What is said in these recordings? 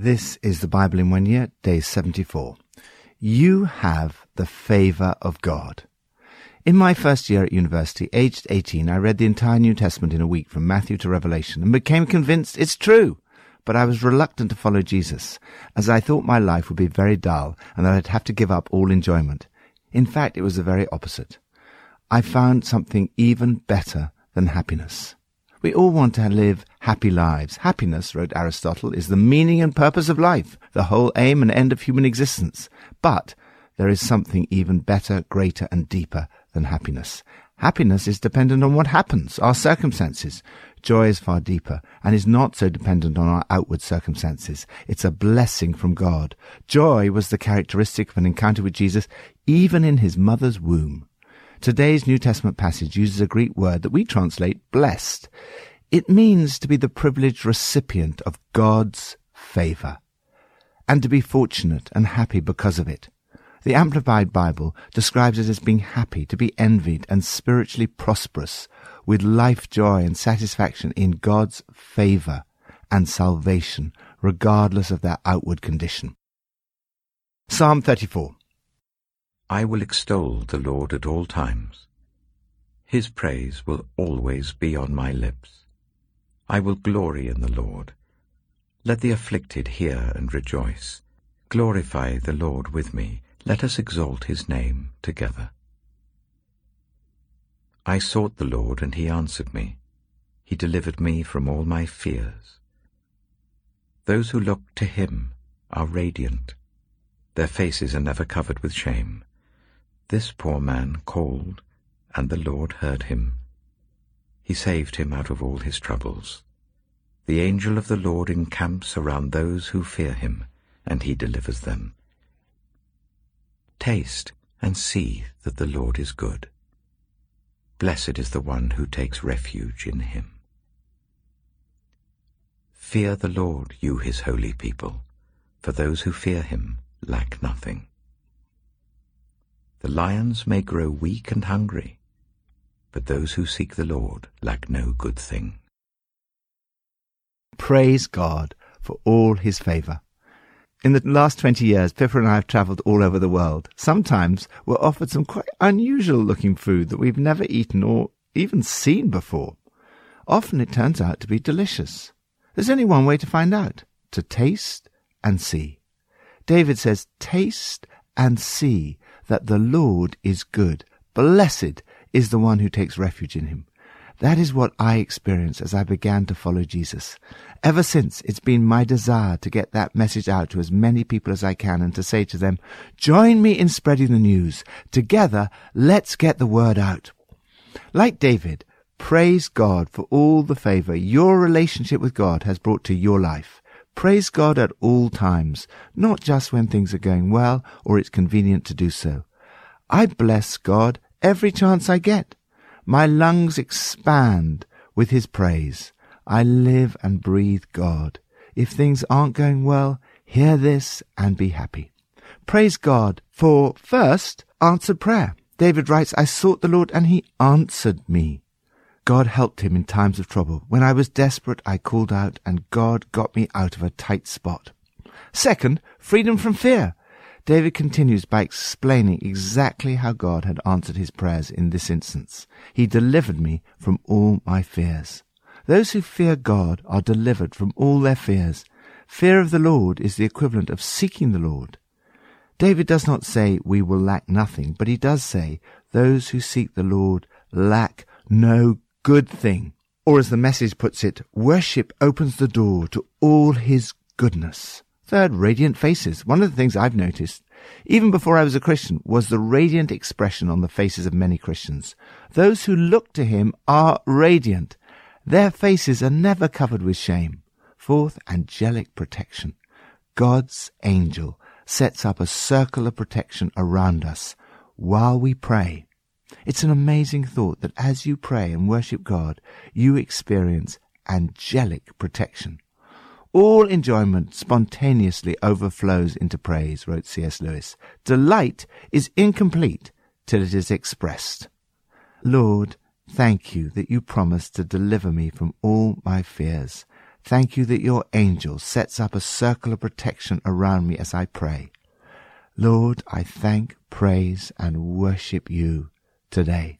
This is the Bible in one year, day 74. You have the favor of God. In my first year at university, aged 18, I read the entire New Testament in a week from Matthew to Revelation and became convinced it's true. But I was reluctant to follow Jesus, as I thought my life would be very dull and that I'd have to give up all enjoyment. In fact, it was the very opposite. I found something even better than happiness. We all want to live happy lives. Happiness, wrote Aristotle, is the meaning and purpose of life, the whole aim and end of human existence. But there is something even better, greater, and deeper than happiness. Happiness is dependent on what happens, our circumstances. Joy is far deeper and is not so dependent on our outward circumstances. It's a blessing from God. Joy was the characteristic of an encounter with Jesus even in his mother's womb. Today's New Testament passage uses a Greek word that we translate blessed. It means to be the privileged recipient of God's favor and to be fortunate and happy because of it. The Amplified Bible describes it as being happy, to be envied and spiritually prosperous with life joy and satisfaction in God's favor and salvation, regardless of their outward condition. Psalm 34 I will extol the Lord at all times. His praise will always be on my lips. I will glory in the Lord. Let the afflicted hear and rejoice. Glorify the Lord with me. Let us exalt his name together. I sought the Lord, and he answered me. He delivered me from all my fears. Those who look to him are radiant. Their faces are never covered with shame. This poor man called, and the Lord heard him. He saved him out of all his troubles. The angel of the Lord encamps around those who fear him, and he delivers them. Taste and see that the Lord is good. Blessed is the one who takes refuge in him. Fear the Lord, you his holy people, for those who fear him lack nothing. The lions may grow weak and hungry, but those who seek the Lord lack no good thing. Praise God for all his favor. In the last 20 years, Pippa and I have travelled all over the world. Sometimes we're offered some quite unusual looking food that we've never eaten or even seen before. Often it turns out to be delicious. There's only one way to find out to taste and see. David says, Taste and see that the Lord is good. Blessed is the one who takes refuge in him. That is what I experienced as I began to follow Jesus. Ever since, it's been my desire to get that message out to as many people as I can and to say to them, join me in spreading the news. Together, let's get the word out. Like David, praise God for all the favor your relationship with God has brought to your life. Praise God at all times, not just when things are going well or it's convenient to do so. I bless God every chance I get. My lungs expand with His praise. I live and breathe God. If things aren't going well, hear this and be happy. Praise God for, first, answered prayer. David writes, I sought the Lord and He answered me. God helped him in times of trouble. When I was desperate, I called out, and God got me out of a tight spot. Second, freedom from fear. David continues by explaining exactly how God had answered his prayers in this instance. He delivered me from all my fears. Those who fear God are delivered from all their fears. Fear of the Lord is the equivalent of seeking the Lord. David does not say we will lack nothing, but he does say those who seek the Lord lack no good thing. Or as the message puts it, worship opens the door to all his goodness. Third, radiant faces. One of the things I've noticed, even before I was a Christian, was the radiant expression on the faces of many Christians. Those who look to him are radiant. Their faces are never covered with shame. Fourth, angelic protection. God's angel sets up a circle of protection around us while we pray. It's an amazing thought that as you pray and worship God, you experience angelic protection. All enjoyment spontaneously overflows into praise, wrote C.S. Lewis. Delight is incomplete till it is expressed. Lord, thank you that you promised to deliver me from all my fears. Thank you that your angel sets up a circle of protection around me as I pray. Lord, I thank, praise, and worship you today.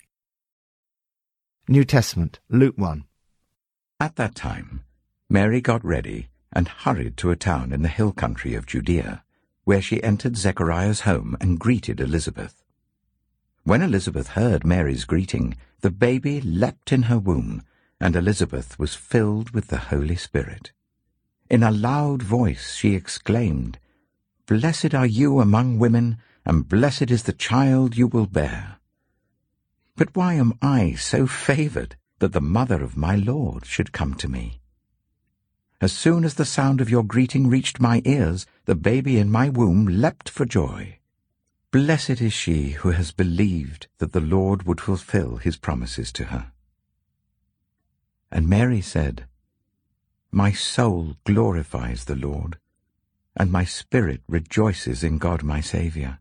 New Testament, Luke 1. At that time, Mary got ready and hurried to a town in the hill country of Judea, where she entered Zechariah's home and greeted Elizabeth. When Elizabeth heard Mary's greeting, the baby leapt in her womb, and Elizabeth was filled with the Holy Spirit. In a loud voice she exclaimed, Blessed are you among women, and blessed is the child you will bear. But why am I so favored that the mother of my Lord should come to me? As soon as the sound of your greeting reached my ears, the baby in my womb leapt for joy. Blessed is she who has believed that the Lord would fulfill his promises to her. And Mary said, My soul glorifies the Lord, and my spirit rejoices in God my Saviour.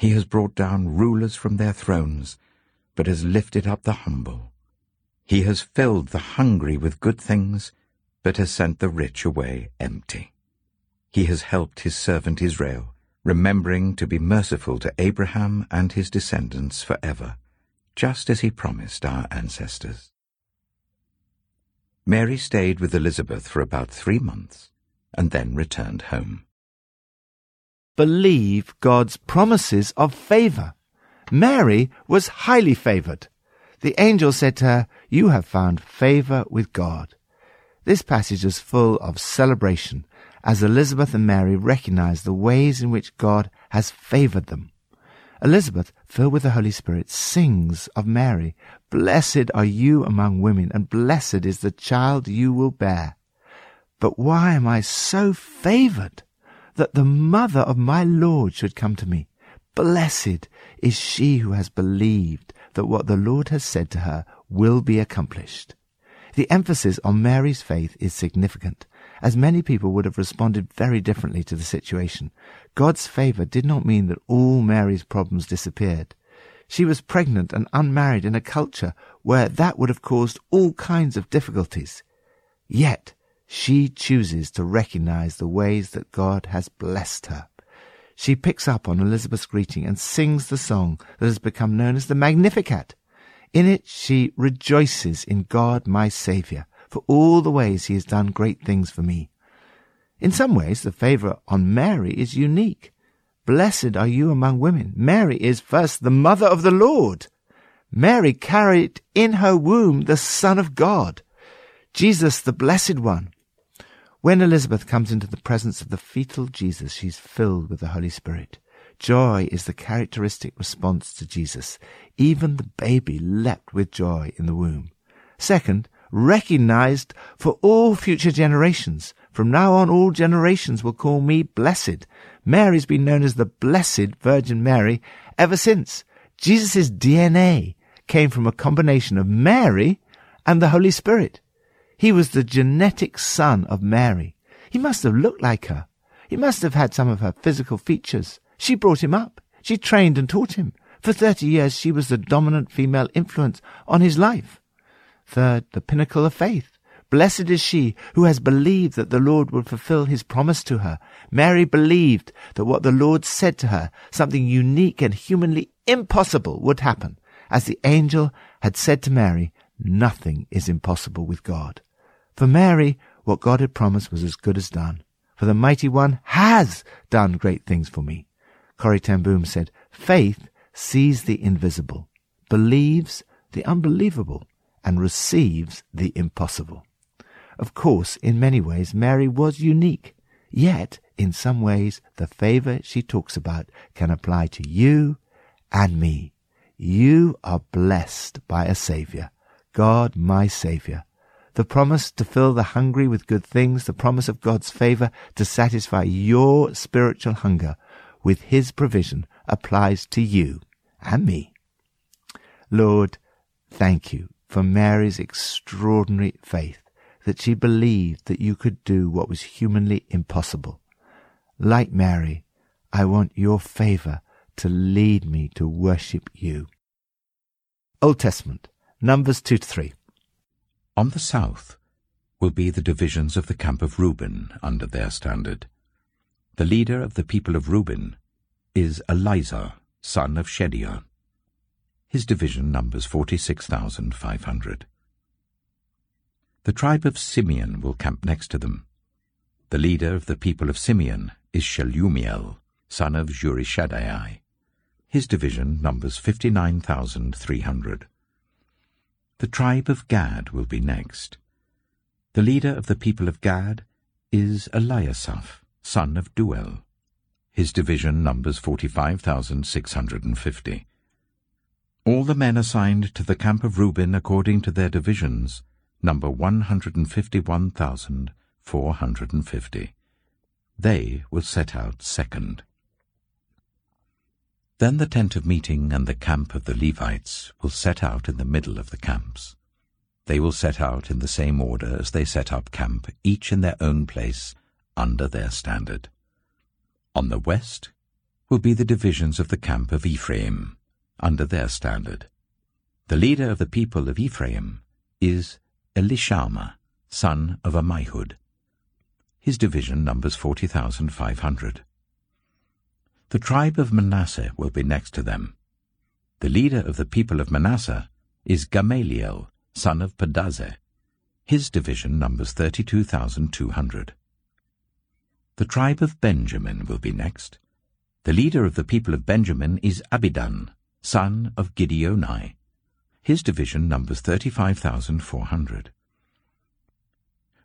He has brought down rulers from their thrones, but has lifted up the humble. He has filled the hungry with good things, but has sent the rich away empty. He has helped his servant Israel, remembering to be merciful to Abraham and his descendants forever, just as he promised our ancestors. Mary stayed with Elizabeth for about three months and then returned home. Believe God's promises of favor. Mary was highly favored. The angel said to her, You have found favor with God. This passage is full of celebration as Elizabeth and Mary recognize the ways in which God has favored them. Elizabeth, filled with the Holy Spirit, sings of Mary, Blessed are you among women, and blessed is the child you will bear. But why am I so favored that the mother of my Lord should come to me? Blessed is she who has believed that what the Lord has said to her will be accomplished. The emphasis on Mary's faith is significant, as many people would have responded very differently to the situation. God's favor did not mean that all Mary's problems disappeared. She was pregnant and unmarried in a culture where that would have caused all kinds of difficulties. Yet, she chooses to recognize the ways that God has blessed her. She picks up on Elizabeth's greeting and sings the song that has become known as the Magnificat. In it, she rejoices in God my Saviour for all the ways he has done great things for me. In some ways, the favor on Mary is unique. Blessed are you among women. Mary is first the mother of the Lord. Mary carried in her womb the Son of God, Jesus, the Blessed One. When Elizabeth comes into the presence of the fetal Jesus, she's filled with the Holy Spirit. Joy is the characteristic response to Jesus. Even the baby leapt with joy in the womb. Second, recognized for all future generations. From now on, all generations will call me blessed. Mary's been known as the Blessed Virgin Mary ever since. Jesus' DNA came from a combination of Mary and the Holy Spirit. He was the genetic son of Mary. He must have looked like her. He must have had some of her physical features. She brought him up. She trained and taught him. For thirty years, she was the dominant female influence on his life. Third, the pinnacle of faith. Blessed is she who has believed that the Lord would fulfill his promise to her. Mary believed that what the Lord said to her, something unique and humanly impossible, would happen. As the angel had said to Mary, nothing is impossible with God. For Mary, what God had promised was as good as done. For the mighty one has done great things for me. Corrie ten Boom said, Faith sees the invisible, believes the unbelievable, and receives the impossible. Of course, in many ways, Mary was unique. Yet, in some ways, the favor she talks about can apply to you and me. You are blessed by a Savior, God my Savior. The promise to fill the hungry with good things, the promise of God's favor to satisfy your spiritual hunger with His provision applies to you and me. Lord, thank you for Mary's extraordinary faith that she believed that you could do what was humanly impossible. Like Mary, I want your favor to lead me to worship you. Old Testament, Numbers 2 to 3. On the south will be the divisions of the camp of Reuben under their standard. The leader of the people of Reuben is Elizur, son of Shedeur. His division numbers 46,500. The tribe of Simeon will camp next to them. The leader of the people of Simeon is Shelumiel, son of Zurishaddai. His division numbers 59,300. The tribe of Gad will be next. The leader of the people of Gad is Eliasaph, son of Deuel. His division numbers 45,650. All the men assigned to the camp of Reuben according to their divisions number 151,450. They will set out second. Then the tent of meeting and the camp of the Levites will set out in the middle of the camps. They will set out in the same order as they set up camp, each in their own place, under their standard. On the west will be the divisions of the camp of Ephraim, under their standard. The leader of the people of Ephraim is Elishama, son of Ammihud. His division numbers 40,500. The tribe of Manasseh will be next to them. The leader of the people of Manasseh is Gamaliel, son of Pedahzur. His division numbers 32,200. The tribe of Benjamin will be next. The leader of the people of Benjamin is Abidan, son of Gideoni. His division numbers 35,400.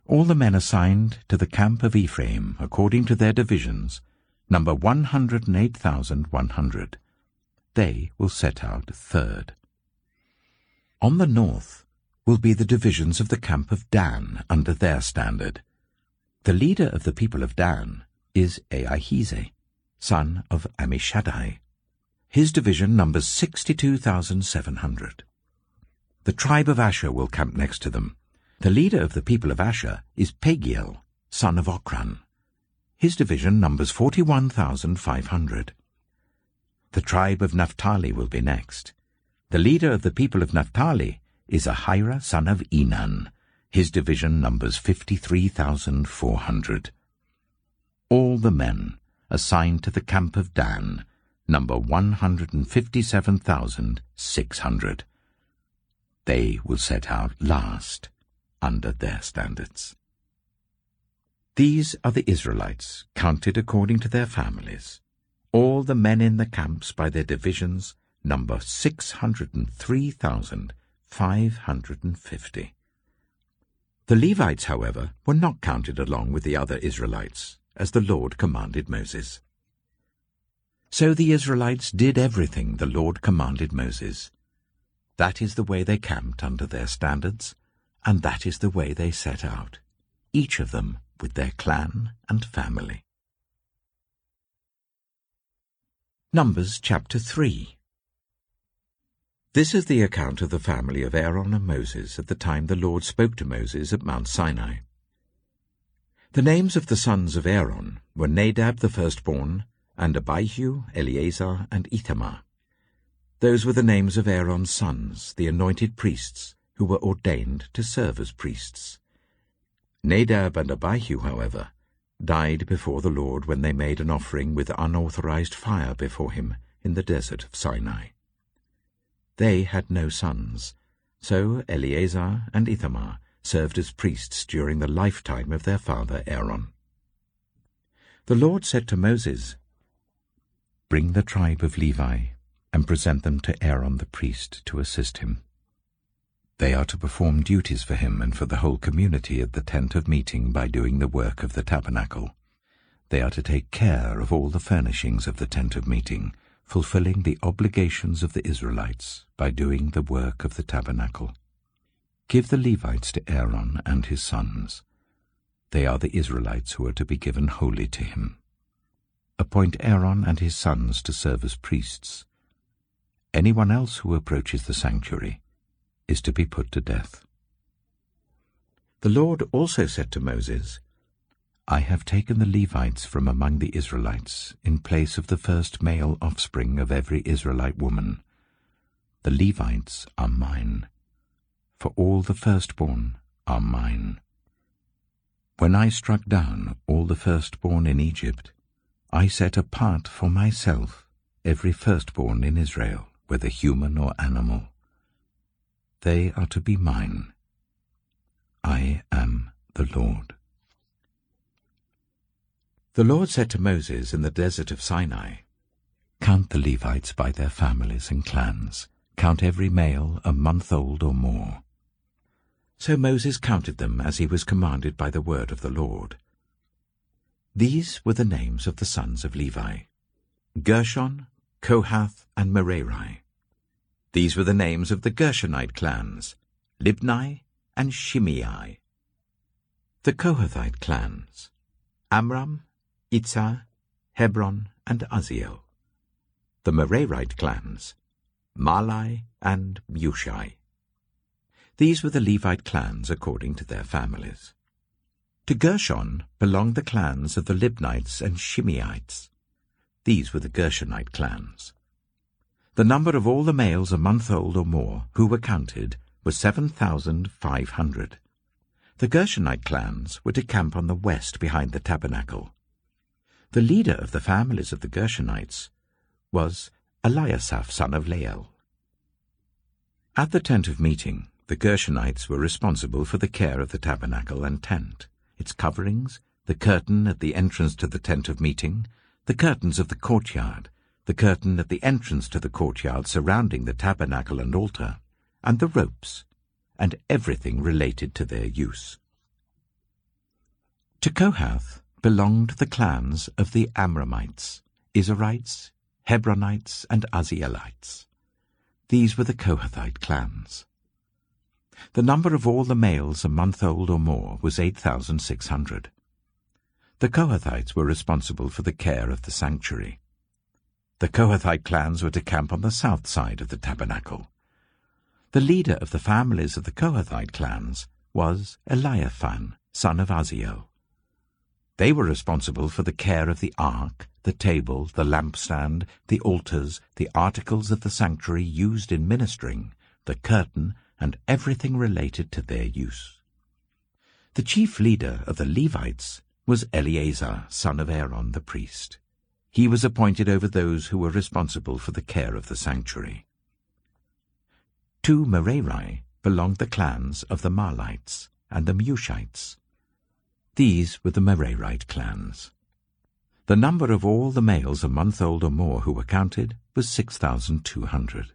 All the men assigned to the camp of Ephraim, according to their divisions, number 108,100. They will set out third. On the north will be the divisions of the camp of Dan under their standard. The leader of the people of Dan is Ahiezer, son of Ammishaddai. His division numbers 62,700. The tribe of Asher will camp next to them. The leader of the people of Asher is Pagiel, son of Ochran. His division numbers 41,500. The tribe of Naphtali will be next. The leader of the people of Naphtali is Ahira, son of Enan. His division numbers 53,400. All the men assigned to the camp of Dan number 157,600. They will set out last under their standards. These are the Israelites, counted according to their families. All the men in the camps by their divisions number 603,550. The Levites, however, were not counted along with the other Israelites, as the Lord commanded Moses. So the Israelites did everything the Lord commanded Moses. That is the way they camped under their standards, and that is the way they set out, each of them with their clan and family. Numbers chapter 3 This is the account of the family of Aaron and Moses at the time the Lord spoke to Moses at Mount Sinai. The names of the sons of Aaron were Nadab the firstborn, and Abihu, Eleazar, and Ithamar. Those were the names of Aaron's sons, the anointed priests, who were ordained to serve as priests. Nadab and Abihu, however, died before the Lord when they made an offering with unauthorized fire before him in the desert of Sinai. They had no sons, so Eleazar and Ithamar served as priests during the lifetime of their father Aaron. The Lord said to Moses, Bring the tribe of Levi and present them to Aaron the priest to assist him. They are to perform duties for him and for the whole community at the tent of meeting by doing the work of the tabernacle. They are to take care of all the furnishings of the tent of meeting, fulfilling the obligations of the Israelites by doing the work of the tabernacle. Give the Levites to Aaron and his sons. They are the Israelites who are to be given wholly to him. Appoint Aaron and his sons to serve as priests. Anyone else who approaches the sanctuary is to be put to death. The Lord also said to Moses, I have taken the Levites from among the Israelites in place of the first male offspring of every Israelite woman. The Levites are mine, for all the firstborn are mine. When I struck down all the firstborn in Egypt, I set apart for myself every firstborn in Israel, whether human or animal. They are to be mine. I am the Lord. The Lord said to Moses in the desert of Sinai, Count the Levites by their families and clans. Count every male a month old or more. So Moses counted them as he was commanded by the word of the Lord. These were the names of the sons of Levi, Gershon, Kohath, and Merari. These were the names of the Gershonite clans, Libni and Shimei. The Kohathite clans, Amram, Izhar, Hebron, and Uzziel. The Merarite clans, Mahli and Mushi. These were the Levite clans according to their families. To Gershon belonged the clans of the Libnites and Shimeites. These were the Gershonite clans. The number of all the males a month old or more who were counted was 7,500. The Gershonite clans were to camp on the west behind the tabernacle. The leader of the families of the Gershonites was Eliasaph son of Lael. At the tent of meeting, the Gershonites were responsible for the care of the tabernacle and tent, its coverings, the curtain at the entrance to the tent of meeting, the curtains of the courtyard, the curtain at the entrance to the courtyard surrounding the tabernacle and altar, and the ropes, and everything related to their use. To Kohath belonged the clans of the Amramites, Izharites, Hebronites, and Uzzielites. These were the Kohathite clans. The number of all the males a month old or more was 8,600. The Kohathites were responsible for the care of the sanctuary. The Kohathite clans were to camp on the south side of the tabernacle. The leader of the families of the Kohathite clans was Elizaphan, son of Uzziel. They were responsible for the care of the ark, the table, the lampstand, the altars, the articles of the sanctuary used in ministering, the curtain, and everything related to their use. The chief leader of the Levites was Eleazar, son of Aaron the priest. He was appointed over those who were responsible for the care of the sanctuary. To Merari belonged the clans of the Mahlites and the Mushites. These were the Merarite clans. The number of all the males a month old or more who were counted was 6,200.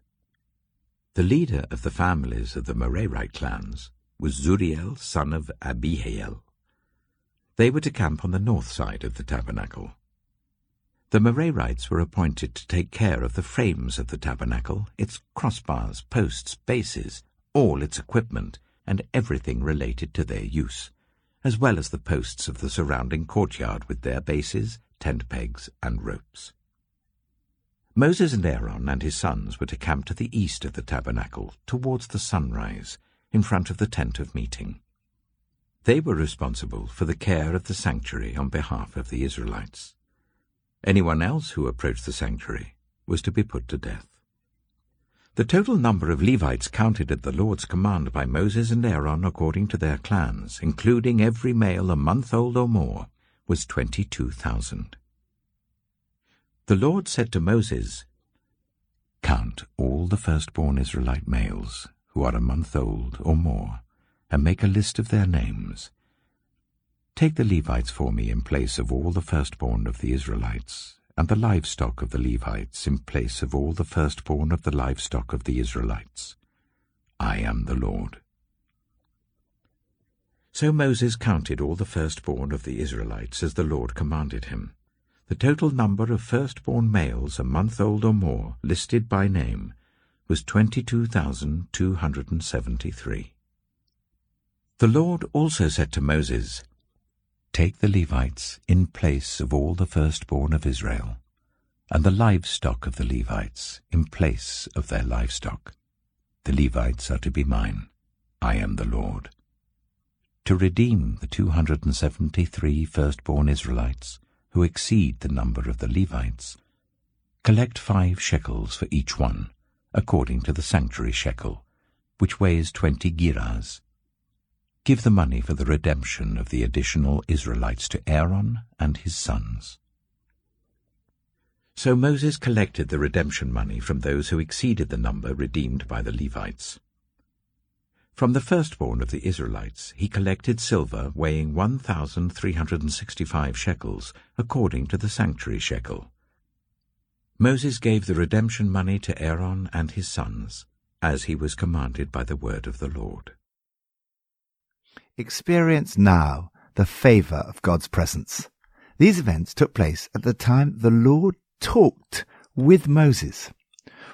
The leader of the families of the Merarite clans was Zuriel, son of Abihail. They were to camp on the north side of the tabernacle. The Merarites were appointed to take care of the frames of the tabernacle, its crossbars, posts, bases, all its equipment, and everything related to their use, as well as the posts of the surrounding courtyard with their bases, tent pegs, and ropes. Moses and Aaron and his sons were to camp to the east of the tabernacle, towards the sunrise, in front of the tent of meeting. They were responsible for the care of the sanctuary on behalf of the Israelites. Anyone else who approached the sanctuary was to be put to death. The total number of Levites counted at the Lord's command by Moses and Aaron according to their clans, including every male a month old or more, was twenty-two thousand. The Lord said to Moses, Count all the firstborn Israelite males who are a month old or more, and make a list of their names. Take the Levites for me in place of all the firstborn of the Israelites, and the livestock of the Levites in place of all the firstborn of the livestock of the Israelites. I am the Lord. So Moses counted all the firstborn of the Israelites as the Lord commanded him. The total number of firstborn males a month old or more, listed by name, was 22,273. The Lord also said to Moses, Take the Levites in place of all the firstborn of Israel, and the livestock of the Levites in place of their livestock. The Levites are to be mine. I am the Lord. To redeem the 273 firstborn Israelites who exceed the number of the Levites, collect five shekels for each one, according to the sanctuary shekel, which weighs twenty gerahs. Give the money for the redemption of the additional Israelites to Aaron and his sons. So Moses collected the redemption money from those who exceeded the number redeemed by the Levites. From the firstborn of the Israelites he collected silver weighing 1,365 shekels, according to the sanctuary shekel. Moses gave the redemption money to Aaron and his sons, as he was commanded by the word of the Lord. Experience now the favour of God's presence. These events took place at the time the Lord talked with Moses.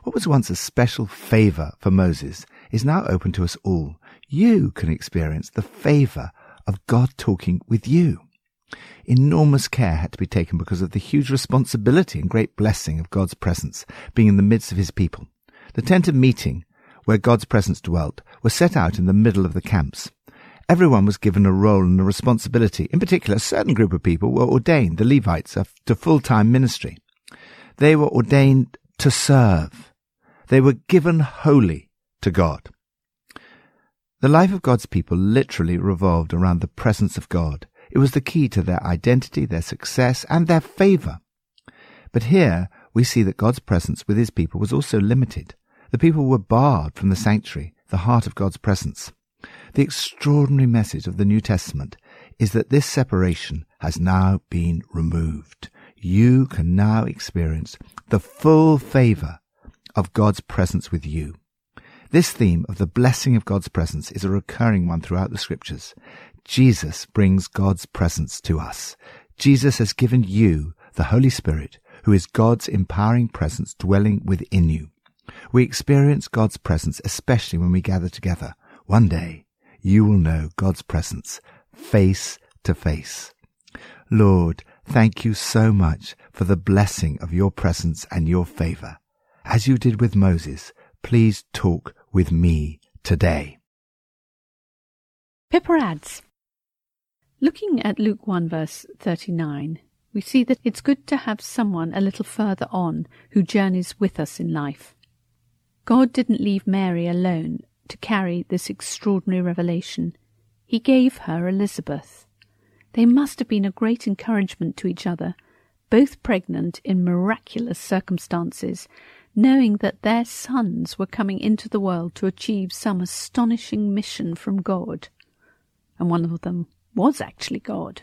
What was once a special favour for Moses is now open to us all. You can experience the favour of God talking with you. Enormous care had to be taken because of the huge responsibility and great blessing of God's presence being in the midst of his people. The tent of meeting, where God's presence dwelt, was set out in the middle of the camps. Everyone was given a role and a responsibility. In particular, a certain group of people were ordained, the Levites, to full-time ministry. They were ordained to serve. They were given wholly to God. The life of God's people literally revolved around the presence of God. It was the key to their identity, their success, and their favor. But here we see that God's presence with his people was also limited. The people were barred from the sanctuary, the heart of God's presence. The extraordinary message of the New Testament is that this separation has now been removed. You can now experience the full favor of God's presence with you. This theme of the blessing of God's presence is a recurring one throughout the scriptures. Jesus brings God's presence to us. Jesus has given you the Holy Spirit, who is God's empowering presence dwelling within you. We experience God's presence especially when we gather together. One day, you will know God's presence face to face. Lord, thank you so much for the blessing of your presence and your favor. As you did with Moses, please talk with me today. Pippa adds, Looking at Luke 1 verse 39, we see that it's good to have someone a little further on who journeys with us in life. God didn't leave Mary alone to carry this extraordinary revelation. He gave her Elizabeth. They must have been a great encouragement to each other, both pregnant in miraculous circumstances, knowing that their sons were coming into the world to achieve some astonishing mission from God. And one of them was actually God.